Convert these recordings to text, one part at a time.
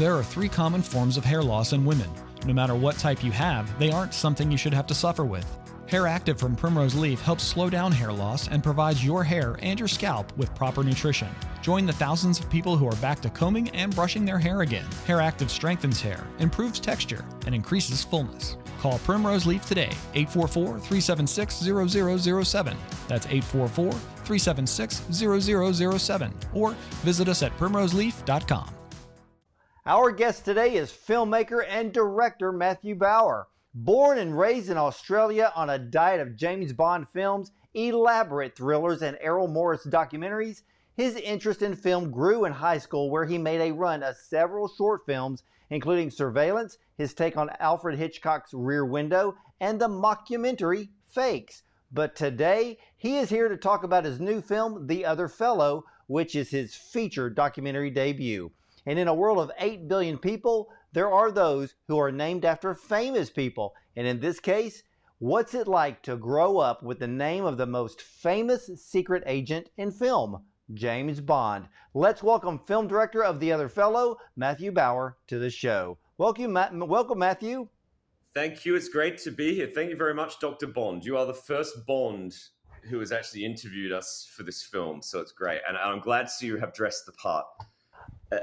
There are three common forms of hair loss in women. No matter what type you have, they aren't something you should have to suffer with. Hair Active from Primrose Leaf helps slow down hair loss and provides your hair and your scalp with proper nutrition. Join the thousands of people who are back to combing and brushing their hair again. Hair Active strengthens hair, improves texture, and increases fullness. Call Primrose Leaf today, 844 376 0007. That's 844 376 0007. Or visit us at primroseleaf.com. Our guest today is filmmaker and director Matthew Bauer. Born and raised in Australia on a diet of James Bond films, elaborate thrillers, and Errol Morris documentaries, his interest in film grew in high school where he made a run of several short films, including Surveillance, his take on Alfred Hitchcock's Rear Window, and the mockumentary Fakes. But today, he is here to talk about his new film, The Other Fellow, which is his feature documentary debut. And in a world of 8 billion people, there are those who are named after famous people. And in this case, what's it like to grow up with the name of the most famous secret agent in film, James Bond? Let's welcome film director of The Other Fellow, Matthew Bauer, to the show. Welcome, Matt, welcome Matthew. Thank you. It's great to be here. Thank you very much, Dr. Bond. You are the first Bond who has actually interviewed us for this film, so it's great. And I'm glad to see you have dressed the part.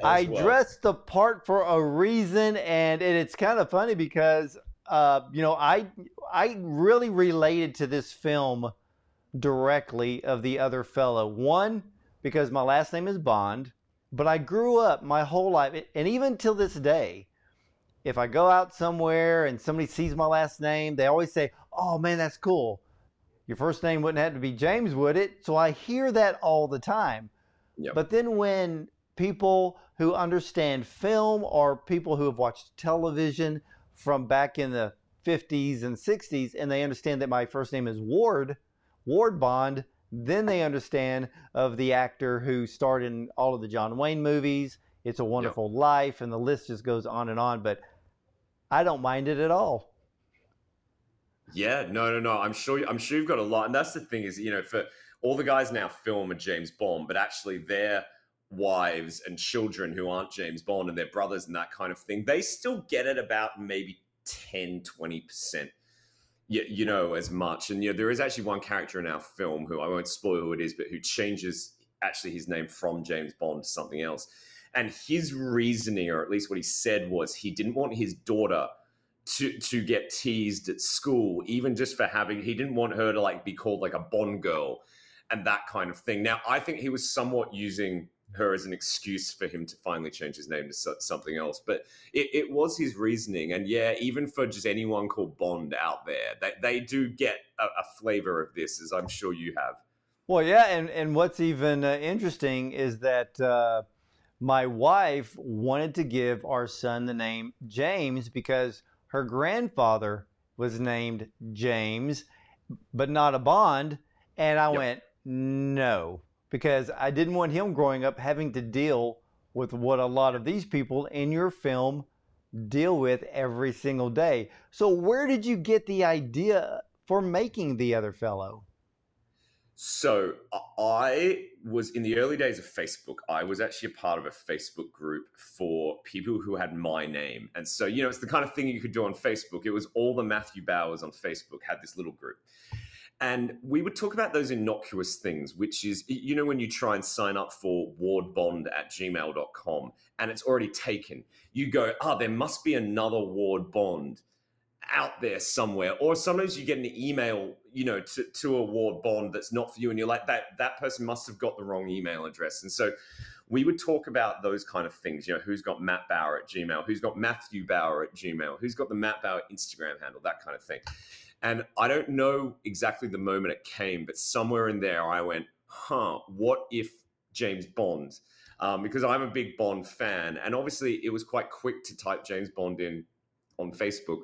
I well. dressed the part for a reason, and it's kind of funny because uh, you know I I really related to this film directly of the other fellow. One because my last name is Bond, but I grew up my whole life, and even till this day, if I go out somewhere and somebody sees my last name, they always say, "Oh man, that's cool." Your first name wouldn't have to be James, would it? So I hear that all the time. Yep. But then when people who understand film or people who have watched television from back in the 50s and 60s and they understand that my first name is Ward, Ward Bond, then they understand of the actor who starred in all of the John Wayne movies, It's a Wonderful yep. Life, and the list just goes on and on. But I don't mind it at all. Yeah, no, no, no. I'm sure. I'm sure you've got a lot, and that's the thing is, you know, for all the guys now film a James Bond, but actually they're wives and children who aren't James Bond and their brothers and that kind of thing, they still get it about maybe 10, 20%. You, you know, as much. And you know, there is actually one character in our film who I won't spoil who it is, but who changes actually his name from James Bond to something else. And his reasoning, or at least what he said, was he didn't want his daughter to to get teased at school, even just for having he didn't want her to like be called like a Bond girl and that kind of thing. Now, I think he was somewhat using her as an excuse for him to finally change his name to something else. But it, it, was his reasoning. And yeah, even for just anyone called Bond out there, they, they do get a, a flavor of this, as I'm sure you have. Well, yeah. And, and what's even uh, interesting is that uh, my wife wanted to give our son the name James because her grandfather was named James, but not a Bond. And I yep. went, no because I didn't want him growing up having to deal with what a lot of these people in your film deal with every single day. So, where did you get the idea for making The Other Fellow? So, uh, I was in the early days of Facebook, I was actually a part of a Facebook group for people who had my name. And so, you know, it's the kind of thing you could do on Facebook. It was all the Matthew Bauers on Facebook had this little group. And we would talk about those innocuous things, which is, you know, when you try and sign up for wardbond at gmail.com and it's already taken, you go, oh, there must be another Ward Bond out there somewhere. Or sometimes you get an email, you know, to, to a Ward Bond that's not for you. And you're like, that, that person must have got the wrong email address. And so we would talk about those kind of things, you know, who's got Matt Bauer at Gmail, who's got Matthew Bauer at Gmail, who's got the Matt Bauer Instagram handle, that kind of thing. And I don't know exactly the moment it came, but somewhere in there I went, huh, what if James Bond? Um, because I'm a big Bond fan. And obviously, it was quite quick to type James Bond in on Facebook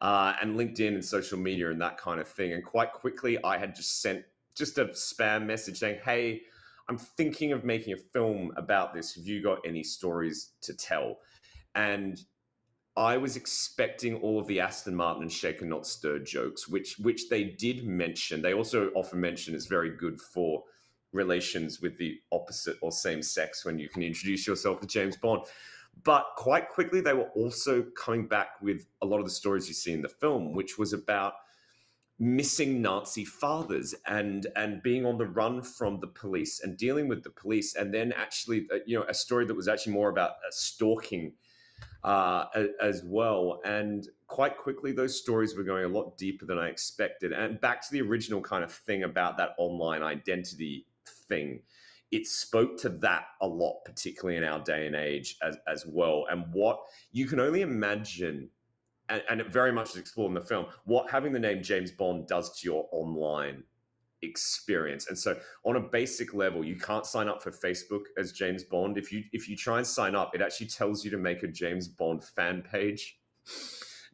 uh, and LinkedIn and social media and that kind of thing. And quite quickly, I had just sent just a spam message saying, hey, I'm thinking of making a film about this. Have you got any stories to tell? And I was expecting all of the Aston Martin and Shaken Not Stirred jokes, which which they did mention. They also often mention it's very good for relations with the opposite or same sex when you can introduce yourself to James Bond. But quite quickly, they were also coming back with a lot of the stories you see in the film, which was about missing Nazi fathers and and being on the run from the police and dealing with the police, and then actually, uh, you know, a story that was actually more about uh, stalking uh, as well. And quite quickly, those stories were going a lot deeper than I expected. And back to the original kind of thing about that online identity thing it spoke to that a lot, particularly in our day and age as, as well. And what you can only imagine, and, and it very much is explored in the film, what having the name James Bond does to your online experience. And so on a basic level, you can't sign up for Facebook as James Bond. If you if you try and sign up, it actually tells you to make a James Bond fan page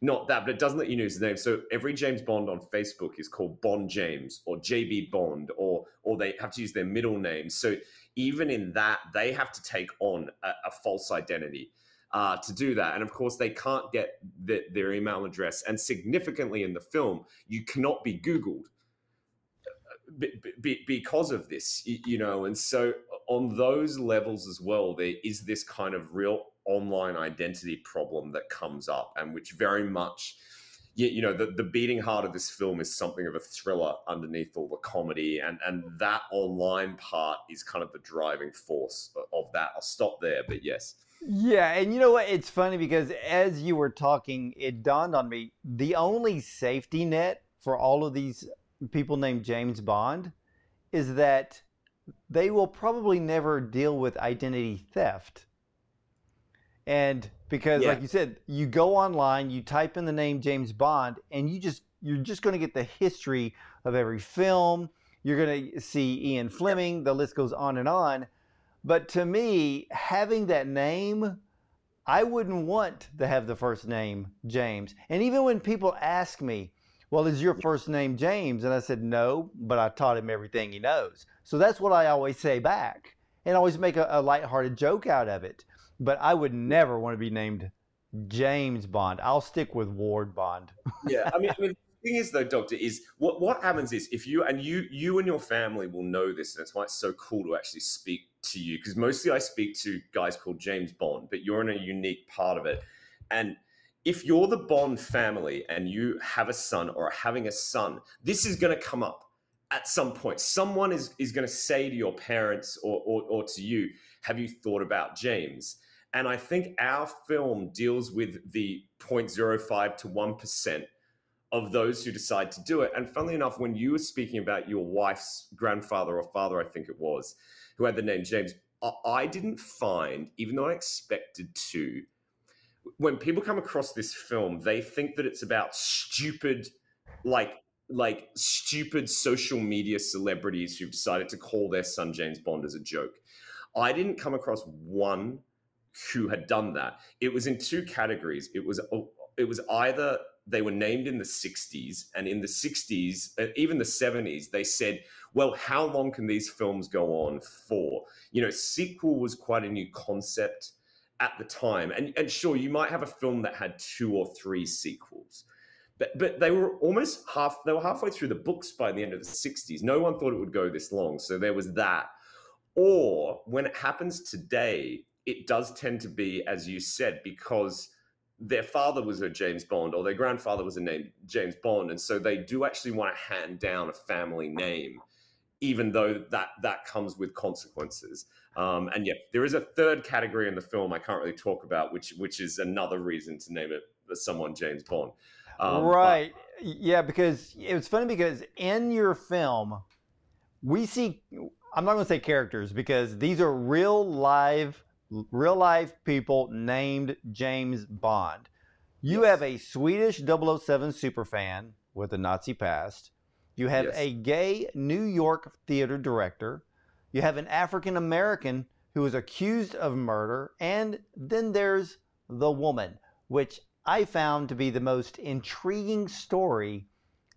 not that, but it doesn't let you use his name. So every James Bond on Facebook is called Bond James or JB Bond, or or they have to use their middle name. So even in that, they have to take on a, a false identity. Uh, to do that. And of course, they can't get the, their email address. And significantly in the film, you cannot be Googled uh, because of this, you know. And so, on those levels as well, there is this kind of real online identity problem that comes up and which very much you know the, the beating heart of this film is something of a thriller underneath all the comedy and and that online part is kind of the driving force of that i'll stop there but yes yeah and you know what it's funny because as you were talking it dawned on me the only safety net for all of these people named james bond is that they will probably never deal with identity theft and because, yeah. like you said, you go online, you type in the name James Bond, and you just you're just going to get the history of every film. You're going to see Ian Fleming. The list goes on and on. But to me, having that name, I wouldn't want to have the first name James. And even when people ask me, well, is your first name James? And I said, no, but I taught him everything he knows. So that's what I always say back and always make a, a lighthearted joke out of it but I would never want to be named James Bond. I'll stick with Ward Bond. yeah, I mean, I mean, the thing is though, Doctor, is what what happens is if you and you you and your family will know this, and that's why it's so cool to actually speak to you because mostly I speak to guys called James Bond, but you're in a unique part of it, and if you're the Bond family and you have a son or are having a son, this is going to come up at some point. Someone is is going to say to your parents or, or or to you, "Have you thought about James?" And I think our film deals with the 0.05 to 1% of those who decide to do it. And funnily enough, when you were speaking about your wife's grandfather or father, I think it was, who had the name James, I didn't find, even though I expected to, when people come across this film, they think that it's about stupid, like like stupid social media celebrities who've decided to call their son James Bond as a joke. I didn't come across one who had done that. It was in two categories. It was it was either they were named in the 60s and in the 60s uh, even the 70s they said well how long can these films go on for you know sequel was quite a new concept at the time. And, and sure you might have a film that had two or three sequels but but they were almost half they were halfway through the books by the end of the 60s no one thought it would go this long so there was that. Or when it happens today it does tend to be, as you said, because their father was a James Bond or their grandfather was a name James Bond, and so they do actually want to hand down a family name, even though that that comes with consequences. Um, and yeah, there is a third category in the film I can't really talk about, which which is another reason to name it someone James Bond. Um, right. But- yeah, because it was funny because in your film, we see. I'm not going to say characters because these are real live real life people named James Bond. You yes. have a Swedish 007 superfan with a Nazi past. You have yes. a gay New York theater director. You have an African American who is accused of murder. And then there's the woman, which I found to be the most intriguing story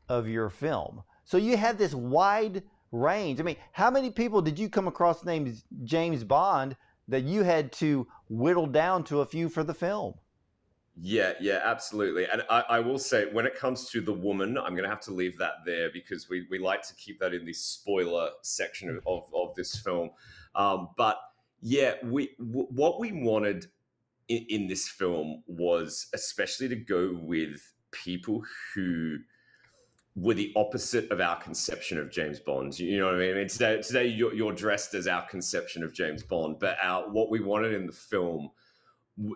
of your film. So you have this wide range. I mean, how many people did you come across named James Bond that you had to whittle down to a few for the film. Yeah, yeah, absolutely. And I, I, will say, when it comes to the woman, I'm going to have to leave that there because we, we like to keep that in the spoiler section of, of, of this film. Um, but yeah, we w- what we wanted in, in this film was especially to go with people who were the opposite of our conception of James Bond. You know what I mean? Today, today you're, you're, dressed as our conception of James Bond, but our what we wanted in the film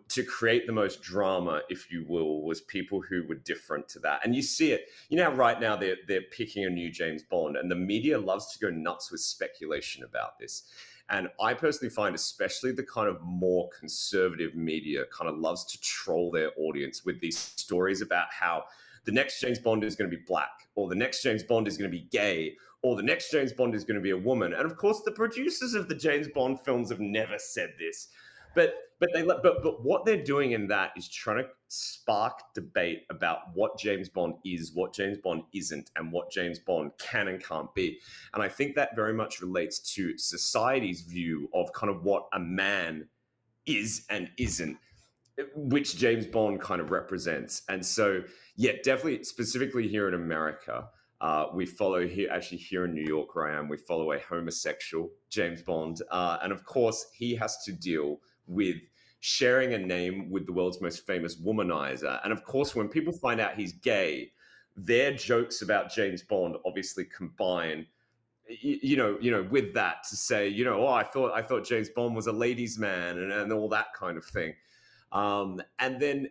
to create the most drama, if you will, was people who were different to that. And you see it. You know, right now they're they're picking a new James Bond, and the media loves to go nuts with speculation about this. And I personally find, especially the kind of more conservative media, kind of loves to troll their audience with these stories about how the next James Bond is going to be black, or the next James Bond is going to be gay, or the next James Bond is going to be a woman. And of course, the producers of the James Bond films have never said this. But but they but but what they're doing in that is trying to spark debate about what James Bond is, what James Bond isn't, and what James Bond can and can't be. And I think that very much relates to society's view of kind of what a man is and isn't which James Bond kind of represents. And so, yeah, definitely, specifically here in America, uh, we follow here, actually here in New York, where I am, we follow a homosexual James Bond. Uh, and of course, he has to deal with sharing a name with the world's most famous womanizer. And of course, when people find out he's gay, their jokes about James Bond obviously combine you know, you know, with that to say, you know, oh, I thought I thought James Bond was a ladies' man and, and all that kind of thing. Um, and then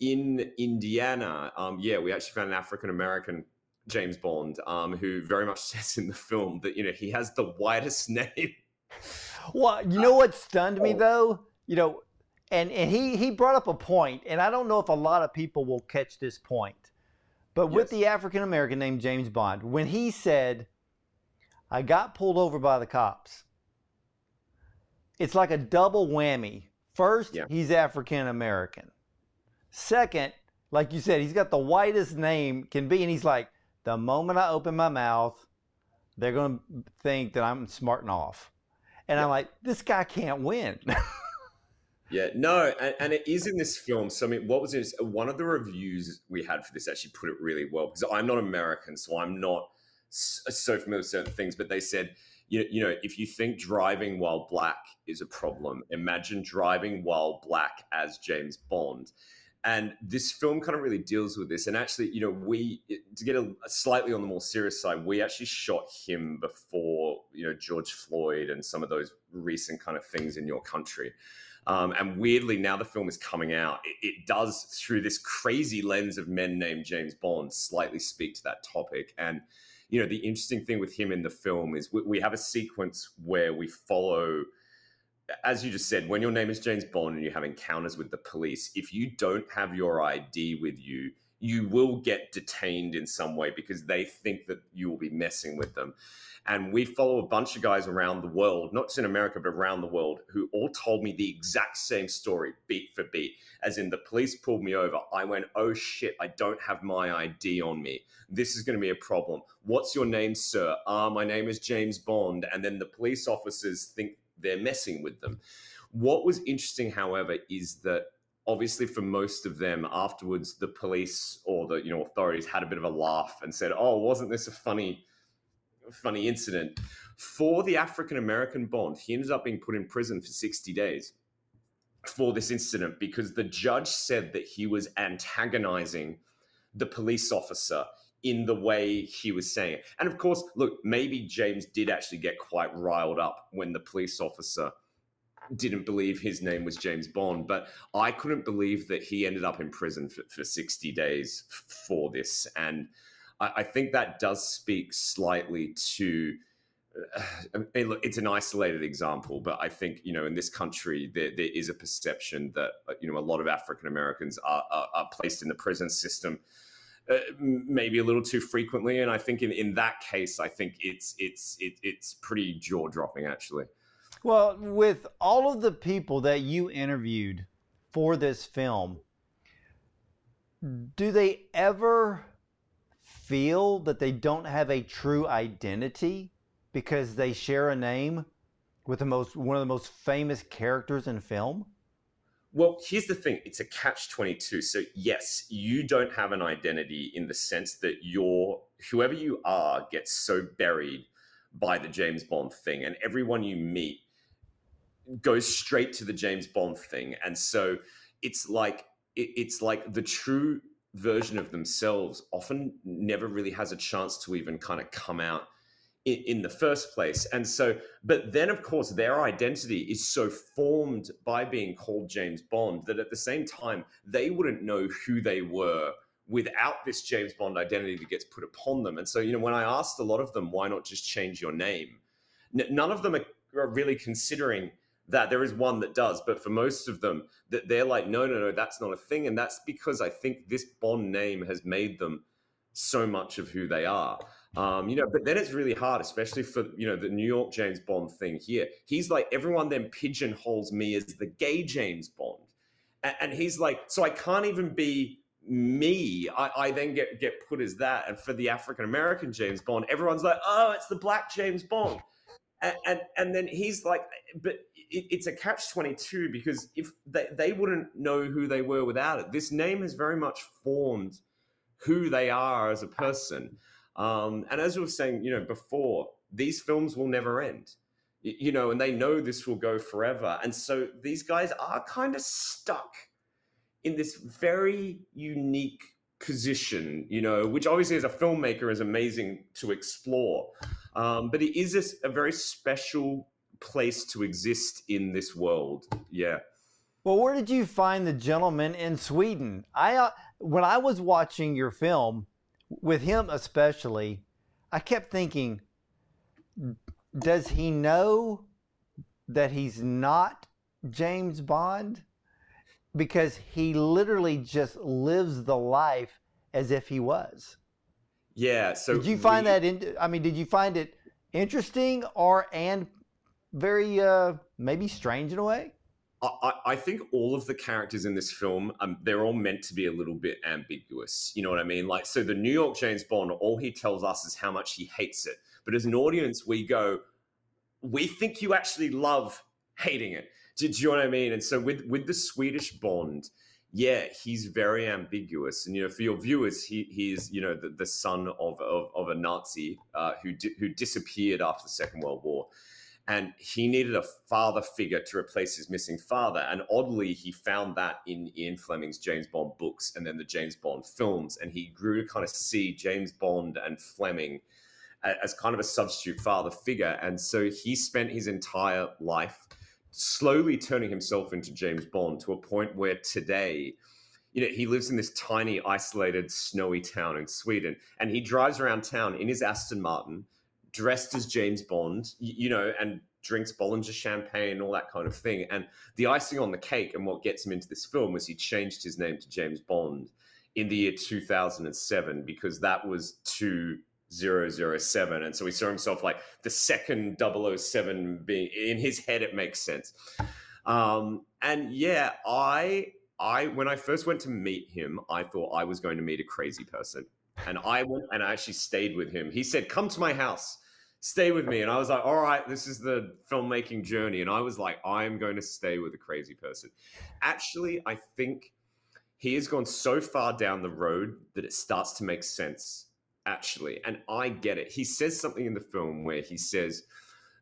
in Indiana, um, yeah, we actually found an African American James Bond um, who very much says in the film that you know he has the widest name. Well, you know what stunned me oh. though, you know, and and he he brought up a point, and I don't know if a lot of people will catch this point, but yes. with the African American named James Bond, when he said, "I got pulled over by the cops," it's like a double whammy First, yeah. he's African American. Second, like you said, he's got the whitest name can be, and he's like, the moment I open my mouth, they're going to think that I'm smarting off. And yeah. I'm like, this guy can't win. yeah, no, and, and, it is in this film. So, I mean, what was it? One of the reviews we had for this actually put it really well because I'm not American, so I'm not so familiar with certain things, but they said, you, you know, if you think driving while black is a problem, imagine driving while black as James Bond. And this film kind of really deals with this. And actually, you know, we to get a, a slightly on the more serious side, we actually shot him before you know George Floyd and some of those recent kind of things in your country. Um, and weirdly, now the film is coming out, it, it, does, through this crazy lens of men named James Bond, slightly speak to that topic. And you know, the interesting thing with him in the film is we, we have a sequence where we follow as you just said, when your name is James Bond and you have encounters with the police, if you don't have your ID with you, you will get detained in some way because they think that you will be messing with them. And we follow a bunch of guys around the world, not just in America, but around the world, who all told me the exact same story, beat for beat. As in, the police pulled me over. I went, oh shit, I don't have my ID on me. This is going to be a problem. What's your name, sir? Ah, my name is James Bond. And then the police officers think they're messing with them. What was interesting, however, is that obviously for most of them afterwards the police or the you know authorities had a bit of a laugh and said oh wasn't this a funny funny incident. For the African American Bond, he ended up being put in prison for 60 days for this incident because the judge said that he was antagonizing the police officer in the way he was saying it. And of course, look, maybe James did actually get quite riled up when the police officer didn't believe his name was James Bond, but I couldn't believe that he ended up in prison for, for 60 days for this. And I, I think that does speak slightly to. Uh, look, it's an isolated example, but I think you know in this country there, there is a perception that uh, you know a lot of African Americans are, are, are, placed in the prison system uh, maybe a little too frequently, and I think in, in that case, I think it's it's it, it's pretty jaw dropping actually. Well, with all of the people that you interviewed for this film, do they ever feel that they don't have a true identity because they share a name with the most one of the most famous characters in film? Well, here's the thing it's a catch 22. So, yes, you don't have an identity in the sense that you're whoever you are gets so buried by the James Bond thing, and everyone you meet goes straight to the James Bond thing. And so it's like it, it's like the true version of themselves often never really has a chance to even kind of come out in, in, the first place. And so, but then of course, their identity is so formed by being called James Bond that at the same time, they wouldn't know who they were without this James Bond identity that gets put upon them. And so, you know, when I asked a lot of them, why not just change your name? N- none of them are, are really considering that there is one that does but for most of them that they're like no no no that's not a thing and that's because i think this bond name has made them so much of who they are. Um, you know but then it's really hard especially for you know the new york james bond thing here. He's like everyone then pigeonholes me as the gay james bond and, and he's like so i can't even be me. I, I then get get put as that. And for the african american james bond everyone's like oh it's the black james bond. And, and, and then he's like but it, it's a catch 22 because if they, they wouldn't know who they were without it. This name has very much formed who they are as a person. Um, and as we were saying you know before these films will never end you know and they know this will go forever. And so these guys are kind of stuck in this very unique position you know which obviously as a filmmaker is amazing to explore. Um, but it is a, a very special place to exist in this world. Yeah. Well, where did you find the gentleman in Sweden? I uh, when I was watching your film with him especially, I kept thinking, does he know that he's not James Bond? Because he literally just lives the life as if he was. Yeah. So did you find we, that? In, I mean, did you find it interesting or and very uh, maybe strange in a way. I, I, think all of the characters in this film, um, they're all meant to be a little bit ambiguous. You know what I mean? Like, so the New York James Bond, all he tells us is how much he hates it. But as an audience, we go, we think you actually love hating it. Do, do you know what I mean? And so with with the Swedish Bond, yeah, he's very ambiguous. And you know, for your viewers, he he's you know the, the son of, of, of a Nazi uh, who di- who disappeared after the Second World War and he needed a father figure to replace his missing father. And oddly, he found that in Ian Fleming's James Bond books and then the James Bond films. And he grew to kind of see James Bond and Fleming as kind of a substitute father figure. And so he spent his entire life slowly turning himself into James Bond to a point where today, you know, he lives in this tiny, isolated, snowy town in Sweden, and he drives around town in his Aston Martin dressed as James Bond, you know, and drinks Bollinger champagne, all that kind of thing. And the icing on the cake and what gets him into this film was he changed his name to James Bond in the year 2007 because that was 2007. And so he saw himself like the second 007 being in his head, it makes sense. Um, and yeah, I. I when I first went to meet him, I thought I was going to meet a crazy person. And I went and I actually stayed with him. He said, Come to my house stay with me. And I was like, all right, this is the filmmaking journey. And I was like, I am going to stay with a crazy person. Actually, I think he has gone so far down the road that it starts to make sense, actually. And I get it. He says something in the film where he says,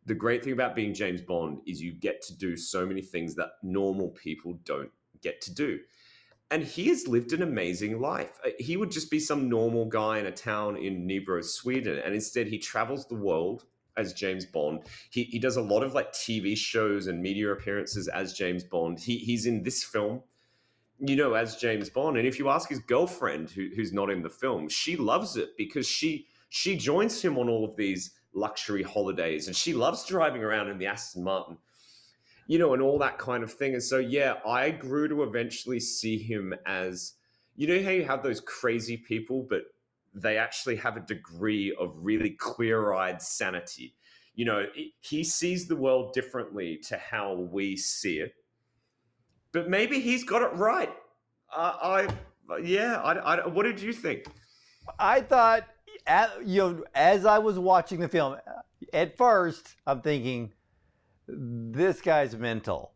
the great thing about being James Bond is you get to do so many things that normal people don't get to do and he has lived an amazing life. Uh, he would just be some normal guy in a town in Nybro, Sweden, and instead he travels the world as James Bond. He, he does a lot of like TV shows and media appearances as James Bond. He, he's in this film, you know, as James Bond. And if you ask his girlfriend, who, who's not in the film, she loves it because she she joins him on all of these luxury holidays, and she loves driving around in the Aston Martin you know, and all that kind of thing. And so, yeah, I grew to eventually see him as, you know, how you have those crazy people, but they actually have a degree of really clear eyed sanity. You know, he sees the world differently to how we see it, but maybe he's got it right. Uh, I, yeah, I, I, what did you think? I thought, you know, as I was watching the film, at first, I'm thinking, this guy's mental.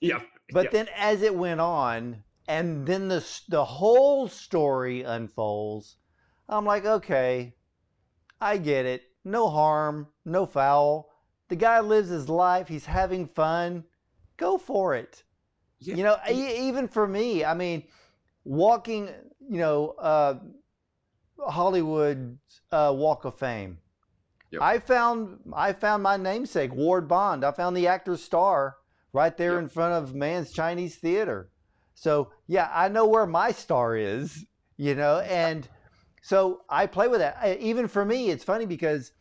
Yeah. But yep. then as it went on, and then the the whole story unfolds, I'm like, okay, I get it. No harm, no foul. The guy lives his life. He's having fun. Go for it. Yeah. You know, even for me, I mean, walking, you know, uh, Hollywood uh, Walk of Fame. Yep. I found I found my namesake Ward Bond. I found the actor's star right there yep. in front of Mann's Chinese Theater. So yeah, I know where my star is, you know, and so I play with that. Even for me, it's funny because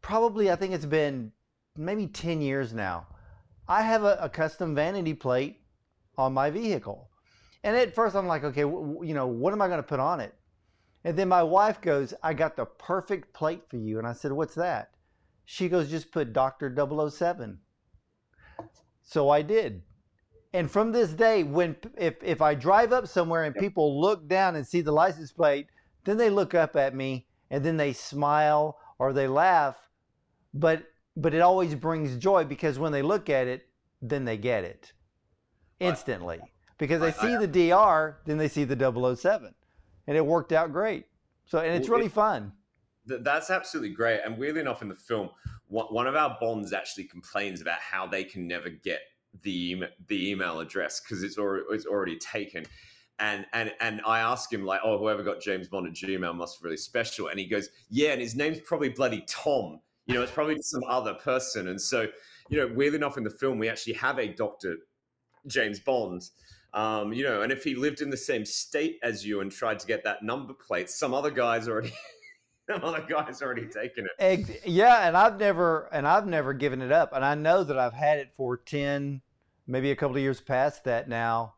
probably I think it's been maybe ten years now. I have a, a custom vanity plate on my vehicle, and at first I'm like, okay, w- you know, what am I going to put on it? And then my wife goes, I got the perfect plate for you. And I said, What's that? She goes, Just put Dr. 007. So I did. And from this day, when if, if I drive up somewhere and people look down and see the license plate, then they look up at me and then they smile or they laugh. But but it always brings joy because when they look at it, then they get it instantly. Because they see the DR, then they see the 007 and it worked out great. So, and it's really fun. That's absolutely great. And weirdly enough, in the film, one of our bonds actually complains about how they can never get the the email address because it's already it's already taken. And and and I ask him like, oh, whoever got James Bond at Gmail must be really special. And he goes, yeah, and his name's probably bloody Tom. You know, it's probably some other person. And so, you know, weirdly enough, in the film, we actually have a Doctor James Bond um, you know, and if he lived in the same state as you and tried to get that number plate, some other guy's already some other guy's already taken it. Yeah, and I've never and I've never given it up. And I know that I've had it for ten, maybe a couple of years past that now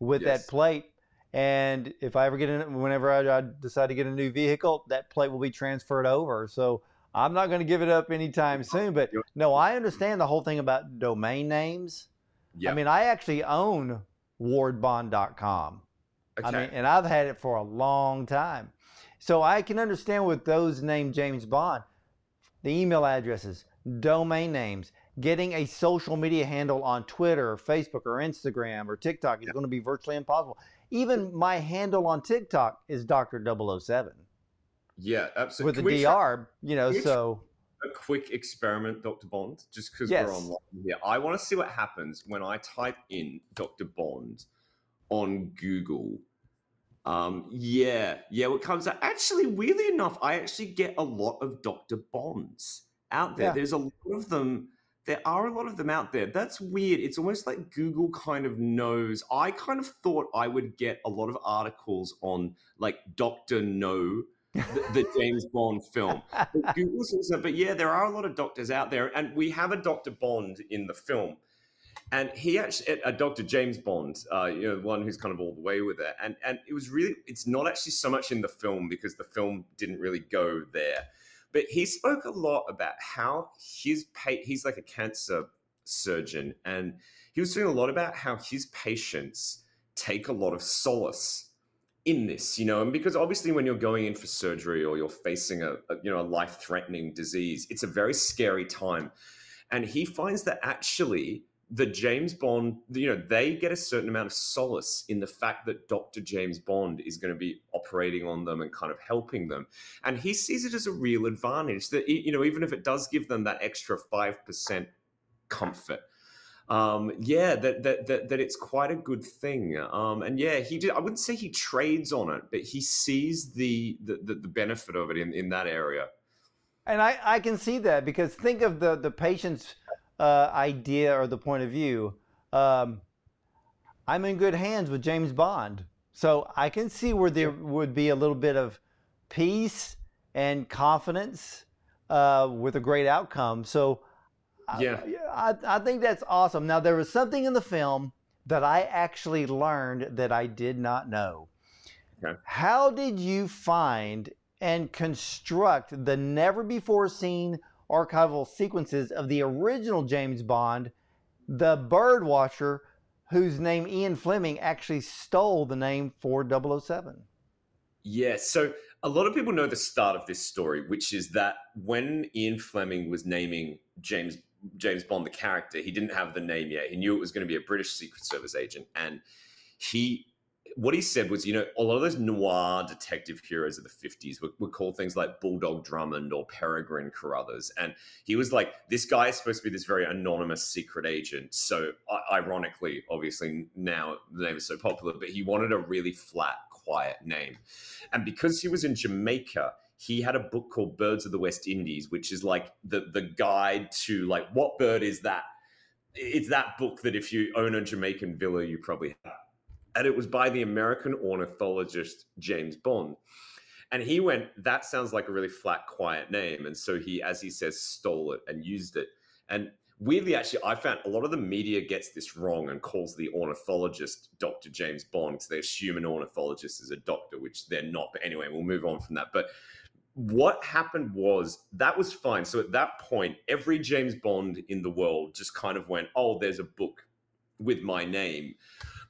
with yes. that plate. And if I ever get in, whenever I, I decide to get a new vehicle, that plate will be transferred over. So I'm not going to give it up anytime soon. But no, I understand the whole thing about domain names. Yep. I mean, I actually own wardbond.com. Okay. I mean, and I've had it for a long time. So I can understand with those named James Bond, the email addresses, domain names, getting a social media handle on Twitter or Facebook or Instagram or TikTok is yeah. going to be virtually impossible. Even my handle on TikTok is Dr. 007. Yeah, absolutely. With the DR, try, you know, so a quick experiment, Dr. Bond, just because yes. we're online here. I want to see what happens when I type in Dr. Bond on Google. Um, yeah, yeah, what comes out. Actually, weirdly enough, I actually get a lot of Dr. Bonds out there. Yeah. There's a lot of them. There are a lot of them out there. That's weird. It's almost like Google kind of knows. I kind of thought I would get a lot of articles on like Dr. No the, the, James Bond film. But Google says that, but yeah, there are a lot of doctors out there, and we have a Doctor Bond in the film, and he actually a Doctor James Bond, uh, you know, one who's kind of all the way with it, and and it was really it's not actually so much in the film because the film didn't really go there, but he spoke a lot about how his pa- he's like a cancer surgeon, and he was talking a lot about how his patients take a lot of solace in this, you know, and because obviously when you're going in for surgery or you're facing a, a you know a life-threatening disease, it's a very scary time. And he finds that actually the James Bond, you know, they get a certain amount of solace in the fact that Dr. James Bond is going to be operating on them and kind of helping them. And he sees it as a real advantage that, you know, even if it does give them that extra 5% comfort, um, yeah, that, that that that it's quite a good thing. Um, and yeah, he did. I wouldn't say he trades on it, but he sees the the, the, the benefit of it in, in that area. And I, I can see that because think of the the patient's uh, idea or the point of view. Um, I'm in good hands with James Bond, so I can see where there would be a little bit of peace and confidence uh, with a great outcome. So yeah. I, I think that's awesome. Now, there was something in the film that I actually learned that I did not know. Okay. How did you find and construct the never before seen archival sequences of the original James Bond, the bird watcher, whose name Ian Fleming actually stole the name for 007? Yeah, so a lot of people know the start of this story, which is that when Ian Fleming was naming James James Bond, the character, he didn't have the name yet. He knew it was going to be a British Secret Service agent, and he what he said was, you know, a lot of those noir detective heroes of the 50s were, were called things like Bulldog Drummond or Peregrine Carruthers. And he was like, this guy is supposed to be this very anonymous secret agent. So, ironically, obviously, now the name is so popular, but he wanted a really flat, quiet name. And because he was in Jamaica, he had a book called Birds of the West Indies, which is like the the guide to like what bird is that? It's that book that if you own a Jamaican villa, you probably have and it was by the American ornithologist James Bond. And he went, that sounds like a really flat, quiet name. And so he, as he says, stole it and used it. And weirdly, actually, I found a lot of the media gets this wrong and calls the ornithologist Dr. James Bond because they assume an ornithologist is a doctor, which they're not. But anyway, we'll move on from that. But what happened was that was fine. So at that point, every James Bond in the world just kind of went, oh, there's a book with my name.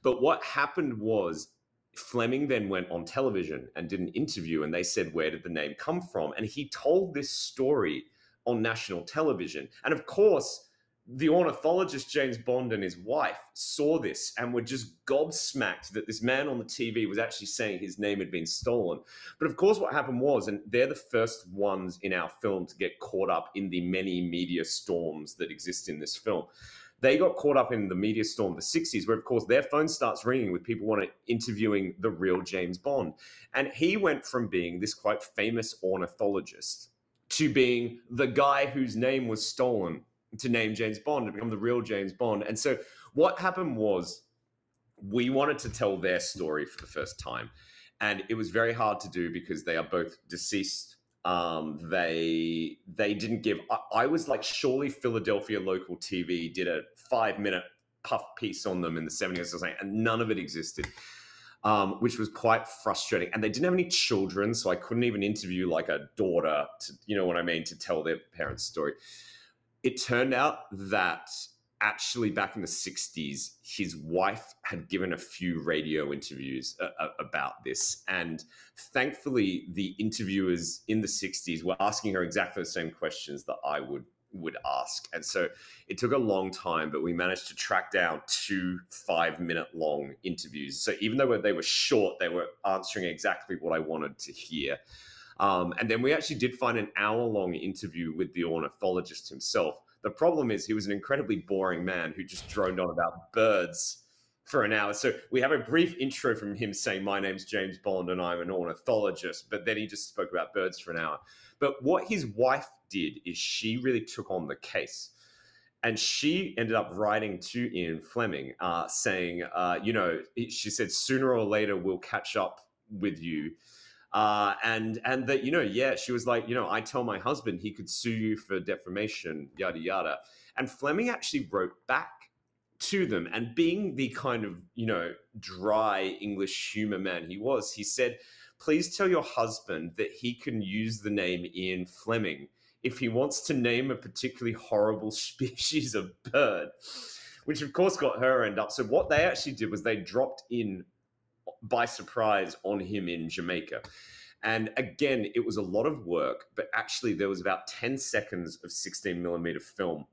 But what happened was Fleming then went on television and did an interview, and they said, Where did the name come from? And he told this story on national television. And of course, the ornithologist James Bond and his wife saw this and were just gobsmacked that this man on the TV was actually saying his name had been stolen. But of course, what happened was, and they're the first ones in our film to get caught up in the many media storms that exist in this film they got caught up in the media storm of the 60s, where, of course, their phone starts ringing with people wanting interviewing the real James Bond. And he went from being this quite famous ornithologist to being the guy whose name was stolen to name James Bond to become the real James Bond. And so what happened was we wanted to tell their story for the first time. And it was very hard to do because they are both deceased um, they they didn't give. I, I, was like, surely Philadelphia local TV did a five minute puff piece on them in the seventies or something, and none of it existed, um, which was quite frustrating. And they didn't have any children, so I couldn't even interview like a daughter to, you know what I mean, to tell their parents' story. It turned out that actually back in the 60s his wife had given a few radio interviews uh, uh, about this. And thankfully the interviewers in the 60s were asking her exactly the same questions that i would would ask. And so it took a long time but we managed to track down two five minute long interviews. So even though they were short they were answering exactly what i wanted to hear um, and then we actually did find an hour long interview with the ornithologist himself the problem is he was an incredibly boring man who just droned on about birds for an hour. So we have a brief intro from him saying, My name's James Bond and I'm an ornithologist, but then he just spoke about birds for an hour. But what his wife did is she really took on the case. And she ended up writing to Ian Fleming uh, saying, uh, you know, she said, sooner or later we'll catch up with you uh, and and that you know yeah she was like you know i tell my husband he could sue you for defamation yada yada. And fleming actually wrote back to them and being the kind of you know dry english humor man he was he said please tell your husband that he can use the name ian fleming if he wants to name a particularly horrible species of bird which of course got her end up. So what they actually did was they dropped in by surprise on him in Jamaica. And again, it was a lot of work, but actually, there was about 10 seconds of 16 millimeter film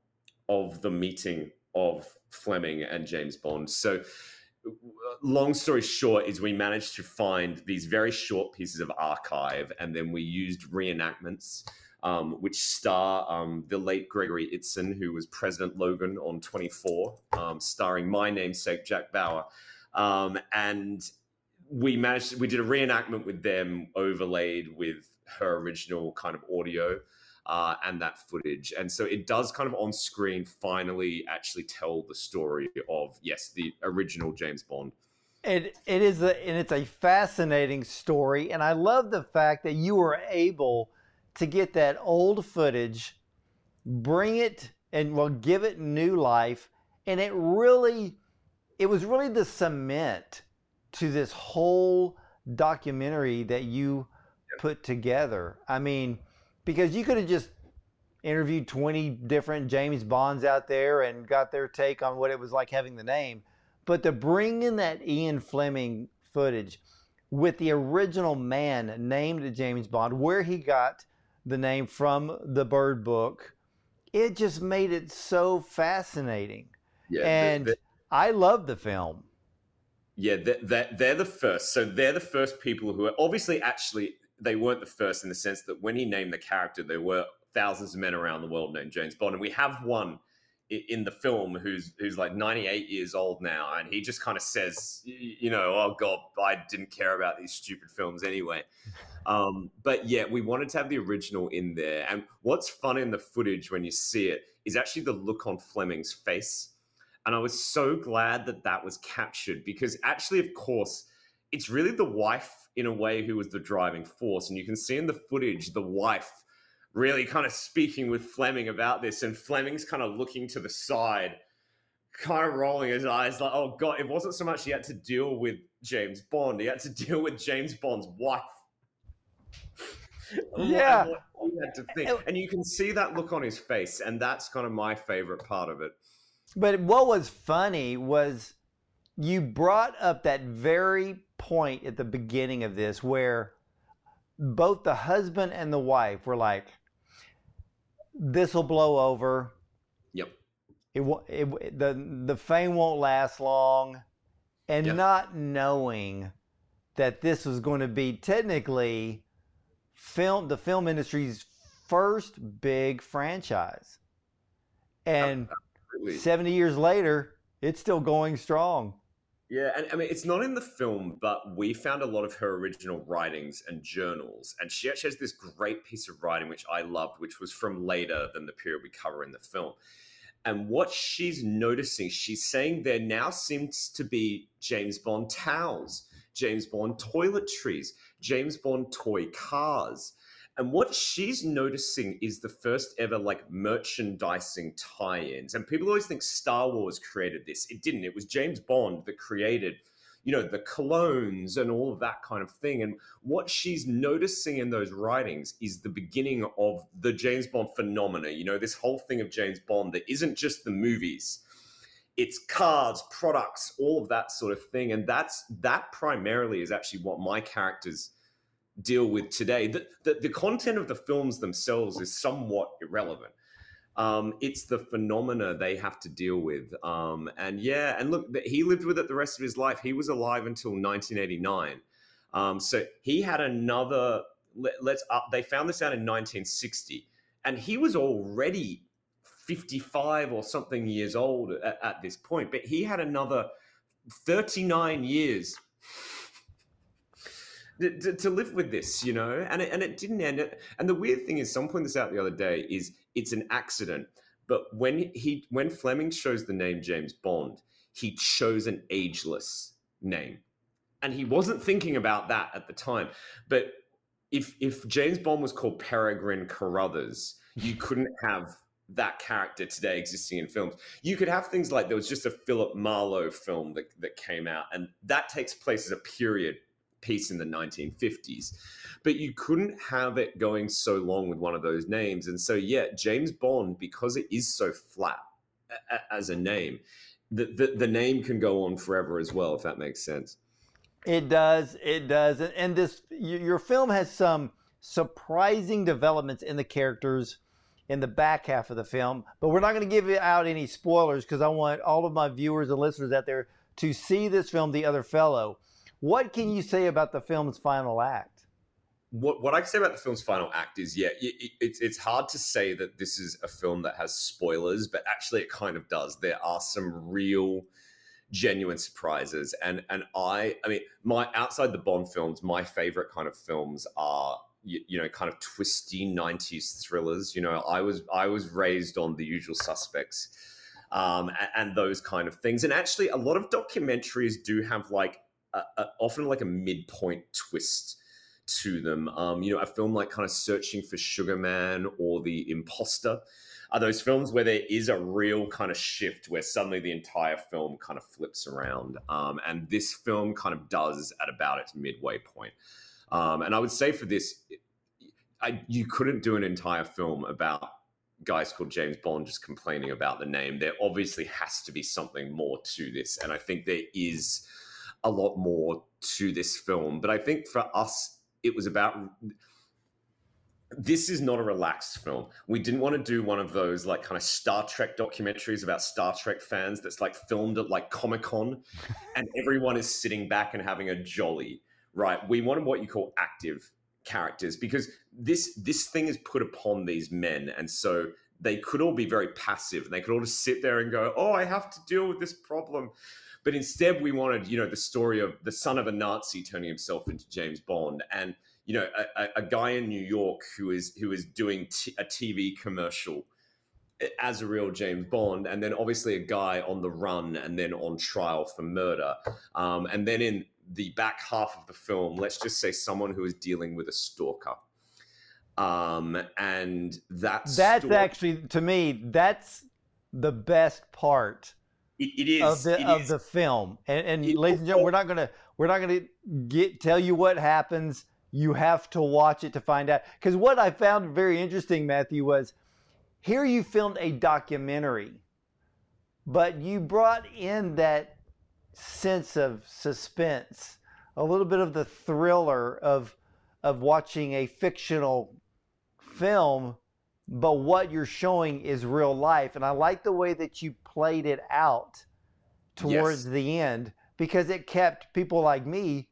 of the meeting of Fleming and James Bond. So, long story short, is we managed to find these very short pieces of archive, and then we used reenactments. Um, which star um, the late Gregory Itzin, who was President Logan on 24, um, starring my namesake Jack Bauer. Um, and we managed we did a reenactment with them overlaid with her original kind of audio uh, and that footage. And so it does kind of on screen finally actually tell the story of yes the original james bond. It, it is a, and it's a fascinating story. And i love the fact that you were able to get that old footage bring it and well give it new life. And it really it was really the cement to this whole documentary that you put together. I mean, because you could have just interviewed 20 different James Bonds out there and got their take on what it was like having the name. But to bring in that Ian Fleming footage with the original man named James Bond, where he got the name from the Bird Book, it just made it so fascinating. Yeah, and the, the, I love the film. Yeah, they're, they're, they're the first. So they're the first people who are obviously actually they weren't the first in the sense that when he named the character, there were thousands of men around the world named James Bond, and we have one in the film who's who's like 98 years old now and he just kind of says you know oh god i didn't care about these stupid films anyway. Um, but yeah we wanted to have the original in there. And what's fun in the footage when you see it is actually the look on fleming's face and i was so glad that that was captured because actually of course it's really the wife in a way who was the driving force and you can see in the footage the wife really kind of speaking with Fleming about this, and Fleming's kind of looking to the side, kind of rolling his eyes, like, oh God, it wasn't so much he had to deal with James Bond, he had to deal with James Bond's wife. yeah. And you can see that look on his face, and that's kind of my favorite part of it. But what was funny was you brought up that very point at the beginning of this where both the husband and the wife were like, this will blow over. Yep. It, it the the fame won't last long, and yep. not knowing that this was going to be technically film the film industry's first big franchise, and oh, Absolutely. seventy years later, it's still going strong. Yeah, and I mean, it's not in the film, but we found a lot of her original writings and journals. And she actually has this great piece of writing, which I loved, which was from later than the period we cover in the film. And what she's noticing, she's saying there now seems to be James Bond towels, James Bond toiletries, James Bond toy cars. And what she's noticing is the first ever like merchandising tie-ins. And people always think Star Wars created this. It didn't. It was James Bond that created, you know, the colognes and all of that kind of thing. And what she's noticing in those writings is the beginning of the James Bond phenomena. You know, this whole thing of James Bond that isn't just the movies it's cars, products, all of that sort of thing. And that's that primarily is actually what my characters deal with today. The, the, the content of the films themselves is somewhat irrelevant. Um, it's the phenomena they have to deal with. Um, and yeah, and look, he lived with it the rest of his life. He was alive until 1989. Um, so he had another. Let, us uh, They found this out in 1960, and he was already 55 or something years old at, at this point. But he had another 39 years to, to, live with this, you know, and it, and it didn't end. It, and the weird thing is, someone pointed this out the other day, is it's an accident. But when he when Fleming chose the name James Bond, he chose an ageless name, and he wasn't thinking about that at the time. But if if James Bond was called Peregrine Carruthers, you couldn't have that character today existing in films. You could have things like there was just a Philip Marlowe film that, that came out, and that takes place as a period piece in the 1950s. But you couldn't have it going so long with one of those names. And so, yeah, James Bond, because it is so flat as a name, the, the, the name can go on forever as well, if that makes sense. It does. It does. And this, your film has some surprising developments in the characters in the back half of the film. But we're not going to give out any spoilers because I want all of my viewers and listeners out there to see this film, The Other Fellow. What can you say about the film's final act? What, what I can say about the film's final act is, yeah, it, it, it's hard to say that this is a film that has spoilers, but actually it kind of does. There are some real, genuine surprises, and and I, I mean, my outside the Bond films, my favorite kind of films are you, you, know kind of twisty 90s thrillers you know i was i was raised on the usual suspects um, and, and, those kind of things and actually a lot of documentaries do have like often like a midpoint twist to them. Um, you know, a film like kind of Searching for Sugar Man or The Imposter are those films where there is a real kind of shift where suddenly the entire film kind of flips around. Um, and this film kind of does at about its midway point. Um, and I would say for this, I, you couldn't do an entire film about guys called James Bond just complaining about the name. There obviously has to be something more to this. And I think there is a lot more to this film. But I think for us, it was about this is not a relaxed film. We didn't want to do one of those like kind of Star Trek documentaries about Star Trek fans that's like filmed at like Comic Con and everyone is sitting back and having a jolly, right? We wanted what you call active characters because this this thing is put upon these men and so they could all be very passive and they could all just sit there and go, "Oh, I have to deal with this problem." But instead we wanted, you know, the story of the son of a Nazi turning himself into James Bond and you know, a, a guy in New York who is who is doing t- a TV commercial as a real James Bond, and then obviously a guy on the run and then on trial for murder, um, and then in the back half of the film, let's just say someone who is dealing with a stalker. Um, and that's that's story, actually to me that's the best part. It, it is of the of is. the film. And, and it, ladies and gentlemen, we're not gonna we're not gonna get tell you what happens you have to watch it to find out. Because what I found very interesting, Matthew, was here you filmed a documentary, but you brought in that sense of suspense, a little bit of the thriller of of watching a fictional film, but what you're showing is real life. And I like the way that you played it out towards yes. the end because it kept people like me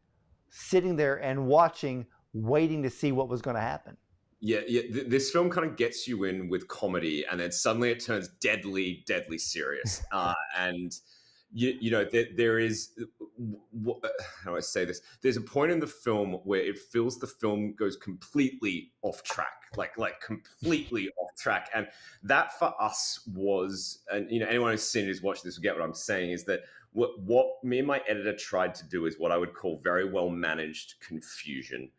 sitting there and watching, waiting to see what was going to happen. Yeah, yeah. Th- this film kind of gets you in with comedy, and then suddenly it turns deadly, deadly serious. Uh, and you, you know, there, there is how do I say this? There's a point in the film where it feels the film goes completely off track, like like completely off track, and that for us was, and you know, anyone who's seen it who's watched this will get what I'm saying is that what what me and my editor tried to do is what I would call very well managed confusion.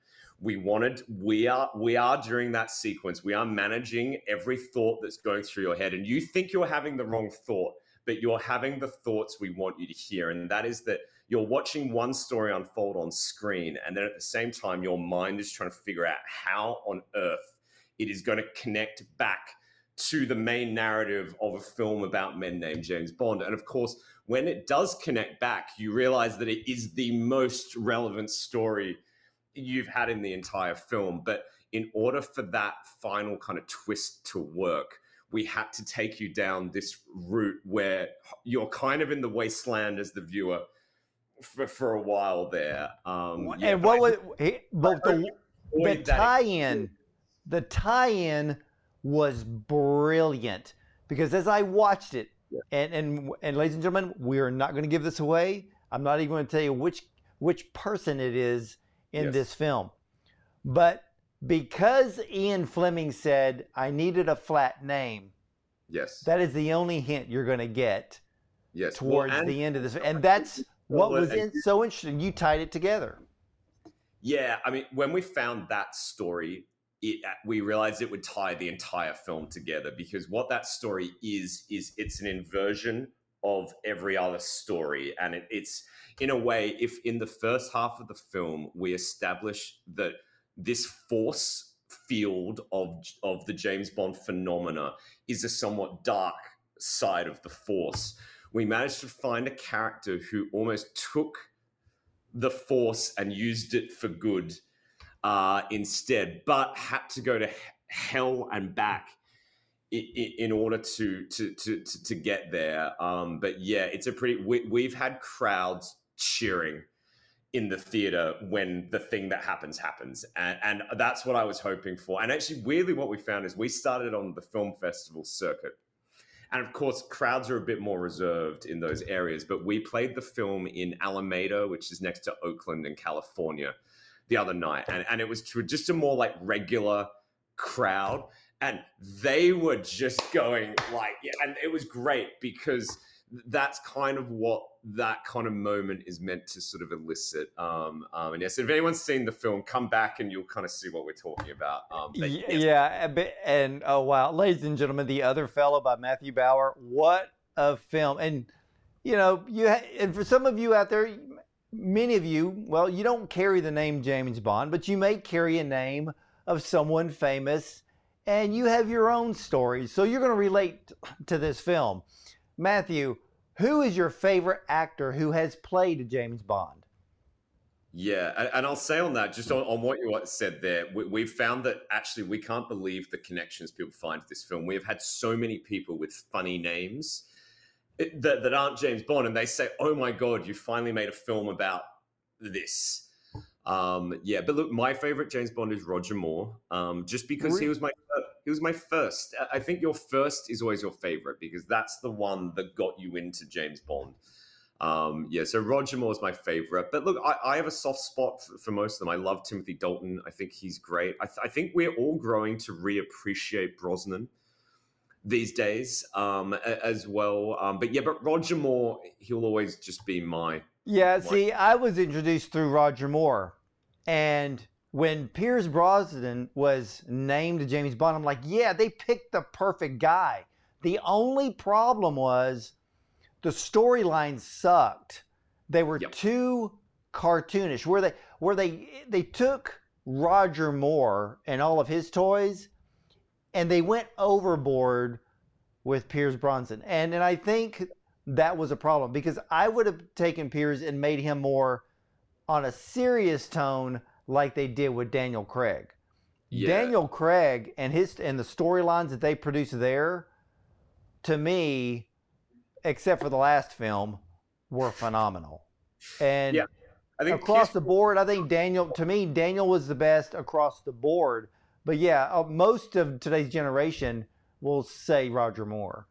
We wanted we are we are during that sequence we are managing every thought that's going through your head, and you think you're having the wrong thought, but you're having the thoughts we want you to hear, and that is that you're watching one story unfold on screen, and then at the same time your mind is trying to figure out how on earth it is going to connect back to the main narrative of a film about men named James Bond. And of course, when it does connect back, you realize that it is the most relevant story you've had in the entire film. But in order for that final kind of twist to work, we had to take you down this route where you're kind of in the wasteland as the viewer for, for a while there. Um, yeah, and what was but the, the tie-in, the tie-in was brilliant because as I watched it, yeah. and, and and ladies and gentlemen, we are not going to give this away. I'm not even going to tell you which which person it is in yes. this film, but because Ian Fleming said I needed a flat name. Yes, that is the only hint you're going to get. Yes, towards well, the end of this, and that's what was in, so interesting. You tied it together. Yeah, I mean, when we found that story, it, uh, we realized it would tie the entire film together because what that story is is it's an inversion of every other story and it, it's in a way if in the first half of the film we establish that this force field of of the James Bond phenomena is a somewhat dark side of the force we managed to find a character who almost took the force and used it for good uh, instead, but had to go to hell and back in, order to, to to to to get there. Um, but yeah, it's a pretty. We, have had crowds cheering in the theater when the thing that happens happens, and, and that's what I was hoping for. And actually, weirdly, what we found is we started on the film festival circuit. And of course, crowds are a bit more reserved in those areas. But we played the film in Alameda, which is next to Oakland in California the other night, and, and it was just a more like regular crowd, and they were just going like, yeah, and it was great because that's kind of what that kind of moment is meant to sort of elicit. Um, um, and yes, if anyone's seen the film, come back and you'll kind of see what we're talking about. Um, but, yeah, and oh wow, ladies and gentlemen, the other fellow by Matthew Bauer. what a film! And you know, you ha- and for some of you out there, many of you, well, you don't carry the name James Bond, but you may carry a name of someone famous and you have your own stories. So you're going to relate to this film. Matthew, who is your favorite actor who has played James Bond? Yeah, and, and, I'll say on that, just on, on what you said there, we, have found that actually we can't believe the connections people find to this film. We have had so many people with funny names eh, that, that aren't James Bond, and they say, "Oh my god, you finally made a film about this." Um, yeah, but look, my favorite James Bond is Roger Moore, um, just because he was my he was my first. I think your first is always your favorite because that's the one that got you into James Bond. Um, yeah, so Roger Moore is my favorite. But look, I, I have a soft spot for, for, most of them. I love Timothy Dalton. I think he's great. I, th- I think we're all growing to reappreciate Brosnan these days um, as well. Um, but yeah, but Roger Moore, he'll always just be my. Yeah, see, I was introduced through Roger Moore. And when Pierce Brosnan was named James Bond, I'm like, yeah, they picked the perfect guy. The only problem was the storylines sucked. They were yep. too cartoonish. Where they where they they took Roger Moore and all of his toys and they went overboard with Pierce Brosnan. And and I think that was a problem because I would have taken Pierce and made him more on a serious tone like they did with Daniel Craig. Yeah. Daniel Craig and his and the storylines that they produced there to me except for the last film, were phenomenal. And yeah, I think across the board, I think Daniel, to me, Daniel was the best across the board. But yeah, uh, most of today's generation will say Roger Moore.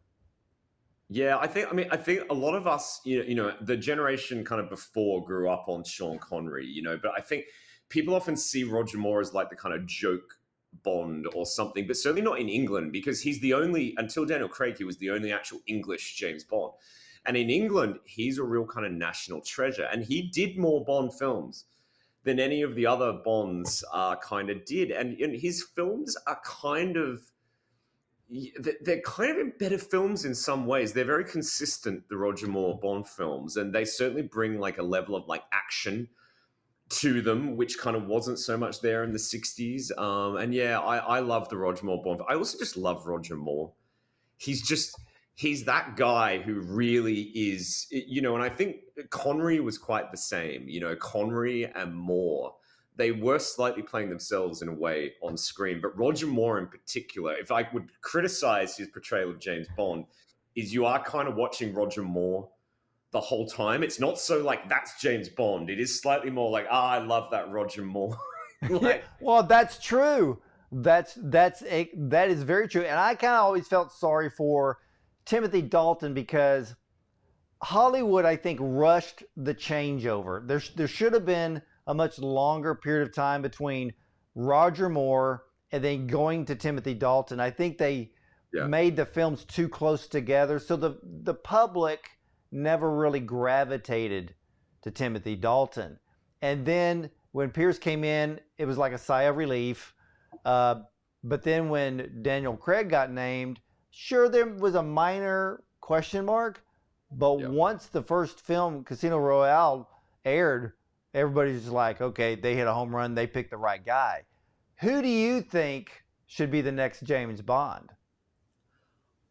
Yeah, I think. I mean, I think a lot of us, you know, you know, the generation kind of before grew up on Sean Connery, you know. But I think people often see Roger Moore as like the kind of joke Bond or something, but certainly not in England because he's the only, until Daniel Craig, he was the only actual English James Bond. And in England, he's a real kind of national treasure. And he did more Bond films than any of the other Bonds uh, kind of did. And, and his films are kind of, they're kind of in better films in some ways. They're very consistent, the Roger Moore Bond films, and they certainly bring like a level of like action to them, which kind of wasn't so much there in the 60s. Um, and yeah, I, I love the Roger Moore Bond. I also just love Roger Moore. He's just, he's that guy who really is, you know, and I think Connery was quite the same. You know, Connery and Moore, they were slightly playing themselves in a way on screen. But Roger Moore in particular, if I would criticize his portrayal of James Bond, is you are kind of watching Roger Moore the whole time. It's not so like that's James Bond. It is slightly more like, ah, I love that Roger Moore. like, well, that's true. That's that's a, that is very true. And I kind of always felt sorry for Timothy Dalton because Hollywood, I think, rushed the changeover. There there should have been a much longer period of time between Roger Moore and then going to Timothy Dalton. I think they yeah. made the films too close together, so the the public never really gravitated to Timothy Dalton. And then when Pierce came in, it was like a sigh of relief. Uh, but then when Daniel Craig got named, sure, there was a minor question mark. But yep. once the first film, Casino Royale, aired, everybody's just like, okay, they hit a home run. They picked the right guy. Who do you think should be the next James Bond?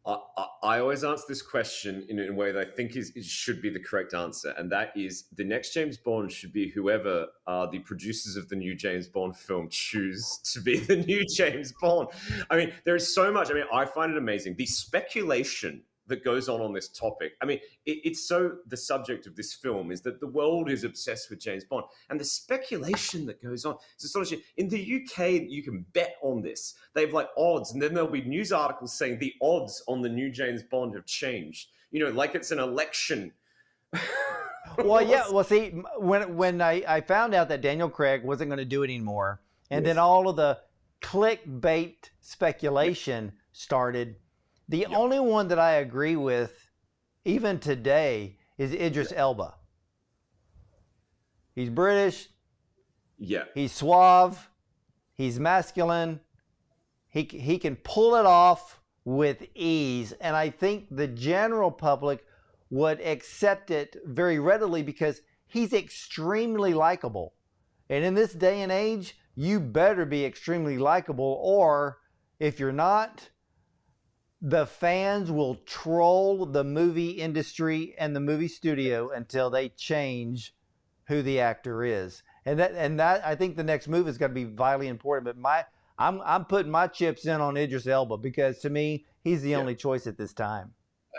I, I, always answer this question in, a way that I think is, is, should be the correct answer, and that is the next James Bond should be whoever uh, the producers of the new James Bond film choose to be the new James Bond. I mean, there is so much. I mean, I find it amazing the speculation that goes on on this topic. I mean, it, it's so the subject of this film is that the world is obsessed with James Bond, and the speculation that goes on is astonishing. In the UK, you can bet on this. They have like odds, and then there'll be news articles saying the odds on the new James Bond have changed. You know, like it's an election. well, yeah. Well, see, when when I, I found out that Daniel Craig wasn't going to do it anymore, and yes. then all of the clickbait speculation started the yep. only one that I agree with, even today, is Idris. Elba. He's British. Yeah. He's suave. He's masculine. He, he can pull it off with ease. And I think the general public would accept it very readily because he's extremely likable. And in this day and age, you better be extremely likable, or if you're not, the fans will troll the movie industry and the movie studio until they change who the actor is. and that and that I think the next move is going to be vitally important. But my I'm I'm putting my chips in on Idris Elba because to me he's the yeah. only choice at this time.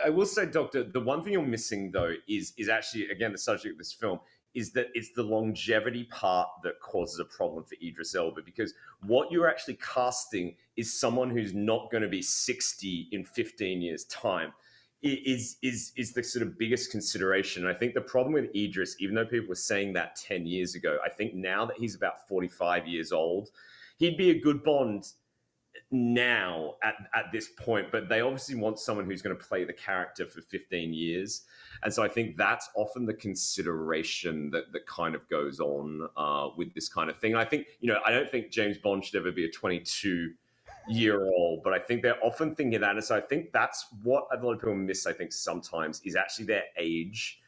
I will say, Doctor, the one thing you're missing though is is actually again the subject of this film is that it's the longevity part that causes a problem for Idris Elba because what you're actually casting is someone who's not going to be 60 in 15 years time is is is the sort of biggest consideration. And I think the problem with Idris, even though people were saying that 10 years ago, I think now that he's about 45 years old, he'd be a good Bond now at, at this point, but they obviously want someone who's going to play the character for 15 years. And so I think that's often the consideration that, that kind of goes on uh, with this kind of thing. I think, you know, I don't think James Bond should ever be a 22 year old, but I think they're often thinking that. And so I think that's what a lot of people miss, I think, sometimes is actually their age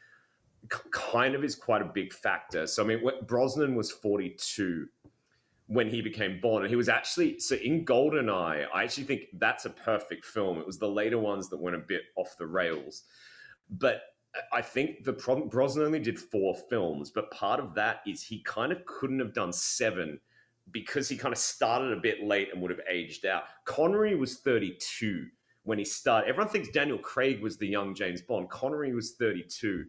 kind of is quite a big factor. So, I mean, Brosnan was 42 when he became Bond. And he was actually, so in GoldenEye, I actually think that's a perfect film. It was the later ones that went a bit off the rails. But I think the problem, Brosnan only did four films, but part of that is he kind of couldn't have done seven because he kind of started a bit late and would have aged out. Connery was 32 when he started. Everyone thinks Daniel Craig was the young James Bond. Connery was 32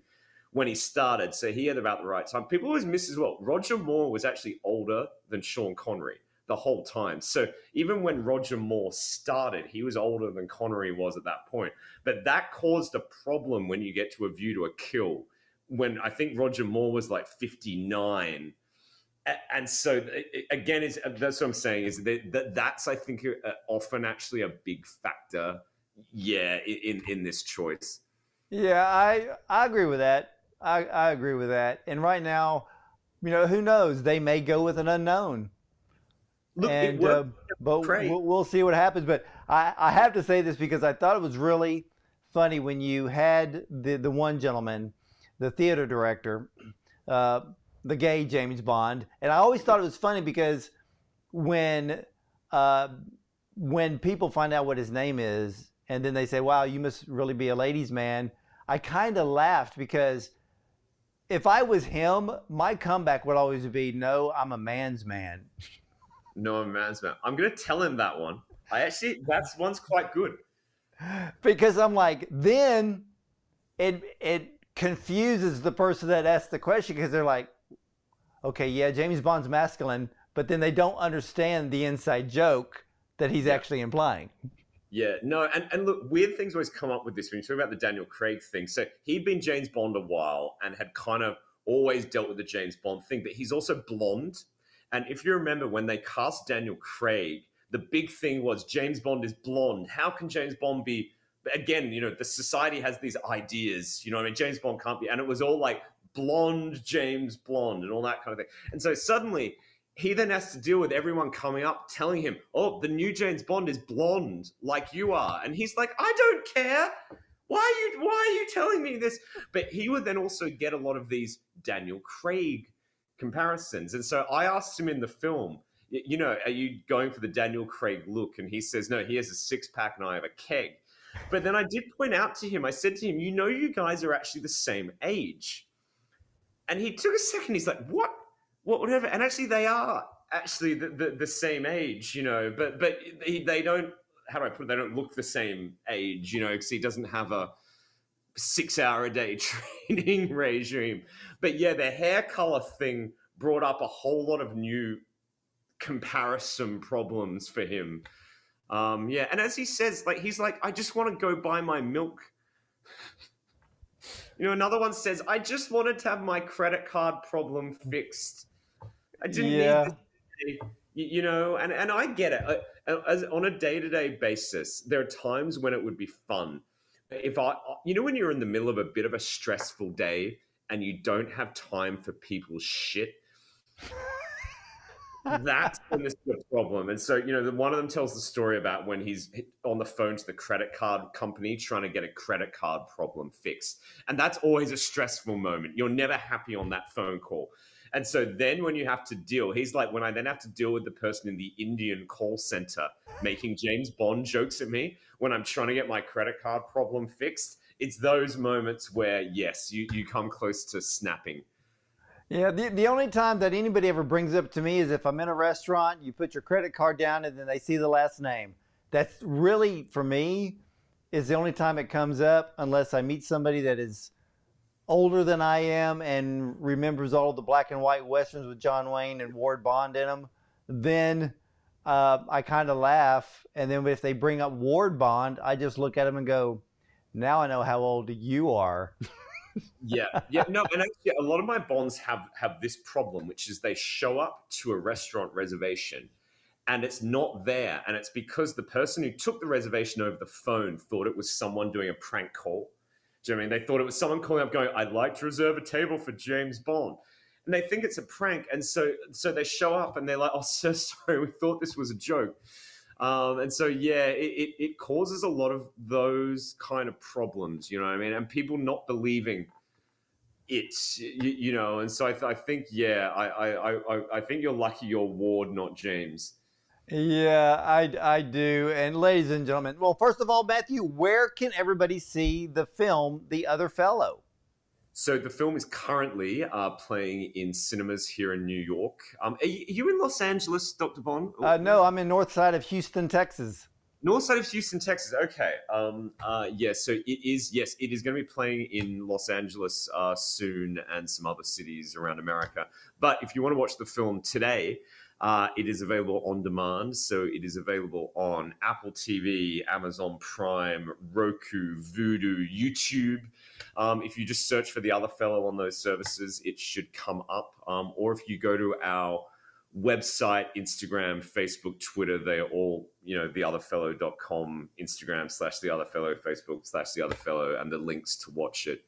when he started, so he had about the right time. People always miss as well. Roger Moore was actually older than Sean Connery the whole time. So even when Roger Moore started, he was older than Connery was at that point. But that caused a problem when you get to a view to a kill. When I think Roger Moore was like 59 and so again is that's what i'm saying is that, that that's i think uh, often actually a big factor yeah in in this choice yeah i i agree with that i i agree with that. And right now you know who knows? They may go with an unknown. Look, and uh, but we'll, we'll, see what happens. But i i have to say this because i thought it was really funny when you had the the one gentleman the theater director uh, the gay James Bond, and I always thought it was funny because when uh, when people find out what his name is, and then they say, "Wow, you must really be a ladies' man," I kind of laughed because if I was him, my comeback would always be, "No, I'm a man's man." No, I'm a man's man. I'm gonna tell him that one. I actually, that's one's quite good. Because I'm like, then it it confuses the person that asked the question because they're like, okay, yeah, James Bond's masculine, but then they don't understand the inside joke that he's yeah. actually implying. Yeah, no, and, and look, weird things always come up with this when you talk about the Daniel Craig thing. So he'd been James Bond a while and had kind of always dealt with the James Bond thing, but he's also blonde. And if you remember when they cast Daniel Craig, the big thing was James Bond is blonde. How can James Bond be? Again, you know, the society has these ideas. You know, I mean, James Bond can't be, and it was all like blonde James Blonde and all that kind of thing. And so suddenly he then has to deal with everyone coming up telling him, "Oh, the new James Bond is blonde like you are," and he's like, "I don't care. Why are you Why are you telling me this?" But he would then also get a lot of these Daniel Craig comparisons, and so I asked him in the film, you know, are you going for the Daniel Craig look? And he says, no, he has a six pack and I have a keg. But then I did point out to him, I said to him, you know, you guys are actually the same age. And he took a second. He's like, "What? What? Whatever." And actually, they are actually the, the, the same age, you know. But but they, they don't. How do I put it? They don't look the same age, you know, because he doesn't have a six hour a day training regime. But yeah, the hair color thing brought up a whole lot of new comparison problems for him. Um, yeah, and as he says, like he's like, I just want to go buy my milk you know, another one says, I just wanted to have my credit card problem fixed. I didn't yeah. need this. You, know, and, and I get it. As, on a day to day basis, there are times when it would be fun. If I, uh, you know, when you're in the middle of a bit of a stressful day and you don't have time for people's shit, that's when this is a problem. And so, you know, the, one of them tells the story about when he's on the phone to the credit card company trying to get a credit card problem fixed. And that's always a stressful moment. You're never happy on that phone call. And so then when you have to deal, he's like, when I then have to deal with the person in the Indian call center making James Bond jokes at me when I'm trying to get my credit card problem fixed, it's those moments where, yes, you, you come close to snapping. Yeah, the, the only time that anybody ever brings up to me is if I'm in a restaurant, you put your credit card down and then they see the last name. That's really, for me, is the only time it comes up unless I meet somebody that is older than I am and remembers all the black and white westerns with John Wayne and Ward Bond in them. Then uh, I kind of laugh. And then if they bring up Ward Bond, I just look at them and go, now I know how old you are. yeah, yeah, no, and actually, a lot of my bonds have have this problem, which is they show up to a restaurant reservation, and it's not there, and it's because the person who took the reservation over the phone thought it was someone doing a prank call. Do you I mean they thought it was someone calling up, going, "I'd like to reserve a table for James Bond," and they think it's a prank, and so so they show up and they're like, "Oh, so sorry, we thought this was a joke." Um, and so, yeah, it, it, it, causes a lot of those kind of problems, you know I mean? And people not believing it, you, you know, and so I, th- I think, yeah, I, I, I, I think you're lucky you're Ward, not James. Yeah, I, I do. And ladies and gentlemen, well, first of all, Matthew, where can everybody see the film The Other Fellow? So the film is currently uh, playing in cinemas here in New York. Um, are, you, in Los Angeles, Dr. Bond? Uh, no, I'm in north side of Houston, Texas. North side of Houston, Texas. Okay. Um, uh, yes. Yeah, so it is. Yes, it is going to be playing in Los Angeles uh, soon and some other cities around America. But if you want to watch the film today, uh, it is available on demand. So it is available on Apple TV, Amazon Prime, Roku, Vudu, YouTube. Um, if you just search for the other fellow on those services, it should come up. Um, or if you go to our website, Instagram, Facebook, Twitter, they're all, you know, theotherfellow.com, Instagram slash the other fellow, Facebook slash the other fellow, and the links to watch it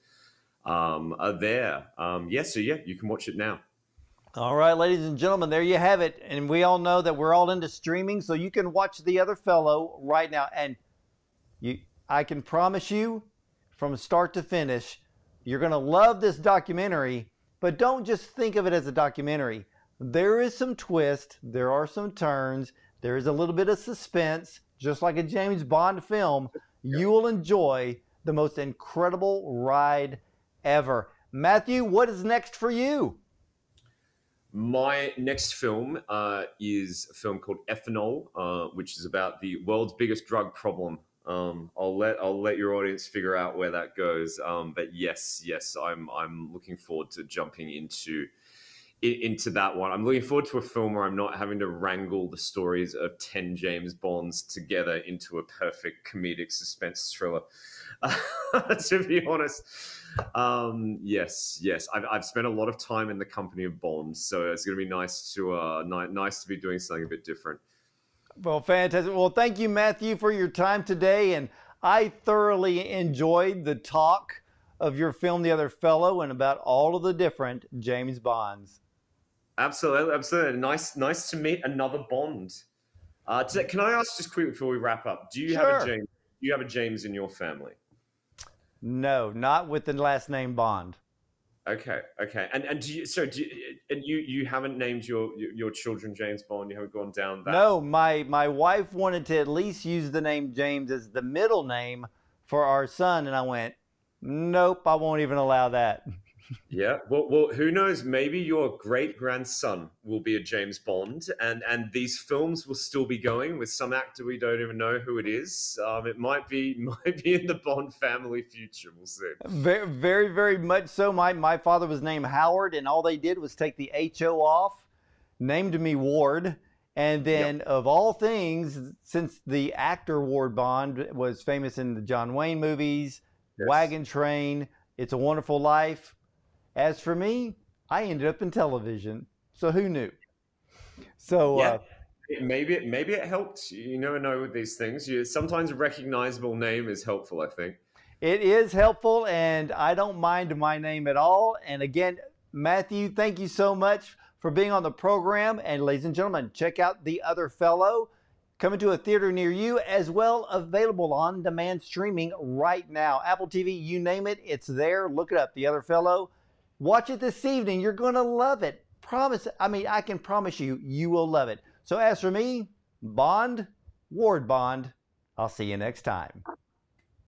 um, are there. Um, yeah, so yeah, you can watch it now. All right, ladies and gentlemen, there you have it. And we all know that we're all into streaming, so you can watch the other fellow right now. And you, I can promise you, from start to finish, you're going to love this documentary. But don't just think of it as a documentary. There is some twist, there are some turns, there is a little bit of suspense, just like a James Bond film. You will enjoy the most incredible ride ever. Matthew, what is next for you? My next film uh, is a film called Ethanol, uh, which is about the world's biggest drug problem. Um, I'll let I'll let your audience figure out where that goes. Um, but yes, yes, I'm I'm looking forward to jumping into into that one. I'm looking forward to a film where I'm not having to wrangle the stories of ten James Bonds together into a perfect comedic suspense thriller. to be honest. Um, yes, yes. I've, I've spent a lot of time in the company of Bond, so it's going to be nice to uh, ni- nice to be doing something a bit different. Well, fantastic. Well, thank you, Matthew, for your time today, and I thoroughly enjoyed the talk of your film, The Other Fellow, and about all of the different James Bonds. Absolutely, absolutely. Nice, nice to meet another Bond. Uh, can I ask just quickly before we wrap up? Do you sure. have a James? Do you have a James in your family? No, not with the last name Bond. Okay, okay, and and do you, so do you, and you you haven't named your your children James Bond. You haven't gone down that. No, my my wife wanted to at least use the name James as the middle name for our son, and I went, nope, I won't even allow that. Yeah, well, well, who knows? Maybe your great grandson will be a James Bond, and and these films will still be going with some actor we don't even know who it is. Um, it might be might be in the Bond family future. We'll see. Very, very, very much so. My my father was named Howard, and all they did was take the H-O off, named me Ward. And then, yep. of all things, since the actor Ward Bond was famous in the John Wayne movies, yes. Wagon Train, It's a Wonderful Life, as for me, I ended up in television. So who knew? So yeah. Uh, maybe it, maybe it helped. You never know with these things. You, sometimes a recognizable name is helpful. I think it is helpful, and I don't mind my name at all. And again, Matthew, thank you so much for being on the program. And ladies and gentlemen, check out the other fellow coming to a theater near you as well available on demand streaming right now apple tv you name it it's there look it up the other fellow Watch it this evening. You're going to love it. Promise. I mean, I can promise you, you will love it. So, as for me, Bond, Ward Bond, I'll see you next time.